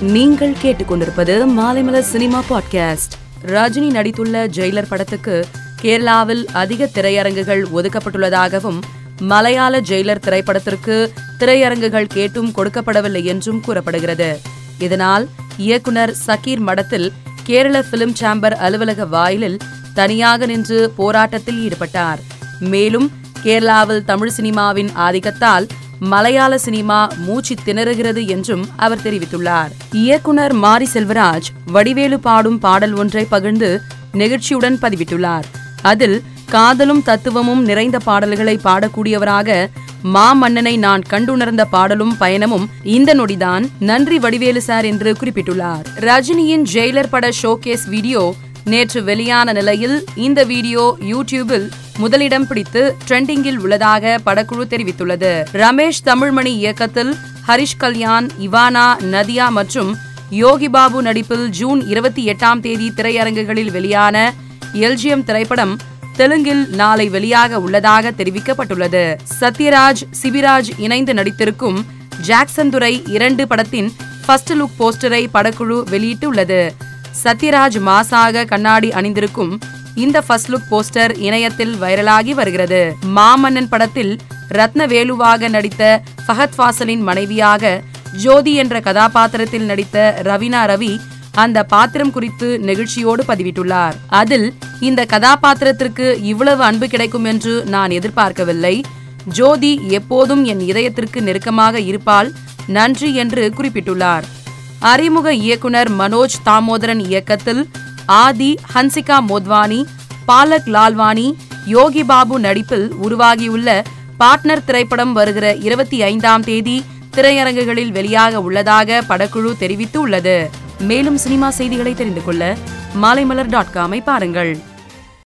நீங்கள் கேட்டுக்கொண்டிருப்பது Maalaimalar cinema podcast. Rajini நடித்துள்ள ஜெயிலர் படத்துக்கு கேரளாவில் அதிக திரையரங்குகள் ஒதுக்கப்பட்டுள்ளதாகவும் மலையாள ஜெயிலர் திரைப்படத்திற்கு திரையரங்குகள் கேட்டும் கொடுக்கப்படவில்லை என்றும் கூறப்படுகிறது. இதனால் இயக்குனர் சக்கீர் மடத்தில் கேரள பிலிம் சாம்பர் அலுவலக வாயிலில் தனியாக நின்று போராட்டத்தில் ஈடுபட்டார். மேலும் கேரளாவில் தமிழ் சினிமாவின் ஆதிக்கத்தால் மலையாள சினிமா மூச்சு திணறுகிறது என்றும் அவர் தெரிவித்துள்ளார். இயக்குனர் மாரி செல்வராஜ் வடிவேலு பாடும் பாடல் ஒன்றை பகிர்ந்து நெகிழ்ச்சியுடன் பதிவிட்டுள்ளார். அதில் காதலும் தத்துவமும் நிறைந்த பாடல்களை பாடக்கூடியவராக மாமன்னனை நான் கண்டுணர்ந்த பாடலும் பயணமும் இந்த நொடிதான் நன்றி வடிவேலு சார் என்று குறிப்பிட்டுள்ளார். ரஜினியின் ஜெயிலர் பட ஷோகேஸ் வீடியோ நேற்று வெளியான நிலையில் இந்த வீடியோ யூடியூபில் முதலிடம் பிடித்து ட்ரெண்டிங்கில் உள்ளதாக படக்குழு தெரிவித்துள்ளது. ரமேஷ் தமிழ்மணி இயக்கத்தில் ஹரிஷ் கல்யாண் இவானா நதியா மற்றும் யோகி பாபு நடிப்பில் ஜூன் இருபத்தி எட்டாம் தேதி திரையரங்குகளில் வெளியான எல்ஜிஎம் திரைப்படம் தெலுங்கில் நாளை வெளியாக உள்ளதாக தெரிவிக்கப்பட்டுள்ளது. சத்யராஜ் சிபிராஜ் இணைந்து நடித்திருக்கும் ஜாக்சன் துரை இரண்டு படத்தின் ஃபர்ஸ்ட் லுக் போஸ்டரை படக்குழு வெளியிட்டுள்ளது. சத்யராஜ் மாசாக கண்ணாடி அணிந்திருக்கும் இந்த ஃபர்ஸ்ட் லுக் போஸ்டர் இணையத்தில் வைரலாகி வருகிறது. மாமன்னன் படத்தில் ரத்னவேலுவாக நடித்த ஃபஹத் ஃபாசலின் மனைவியாக ஜோதி என்ற கதாபாத்திரத்தில் நடித்த ரவினா ரவி அந்த பாத்திரம் குறித்து நெகிழ்ச்சியோடு பதிவிட்டுள்ளார். அதில் இந்த கதாபாத்திரத்திற்கு இவ்வளவு அன்பு கிடைக்கும் என்று நான் எதிர்பார்க்கவில்லை. ஜோதி எப்போதும் என் இதயத்திற்கு நெருக்கமாக இருப்பால் நன்றி என்று குறிப்பிட்டுள்ளார். அறிமுக இயக்குனர் மனோஜ் தாமோதரன் இயக்கத்தில் ஆதி ஹன்சிகா மோத்வானி பாலக் லால்வானி யோகி பாபு நடிப்பில் உருவாகியுள்ள பார்ட்னர் திரைப்படம் வருகிற இருபத்தி ஐந்தாம் தேதி திரையரங்குகளில் வெளியாக உள்ளதாக படக்குழு தெரிவித்து உள்ளது மேலும் சினிமா செய்திகளை தெரிந்து கொள்ள மாலைமலர் டாட் காமை பாருங்கள்.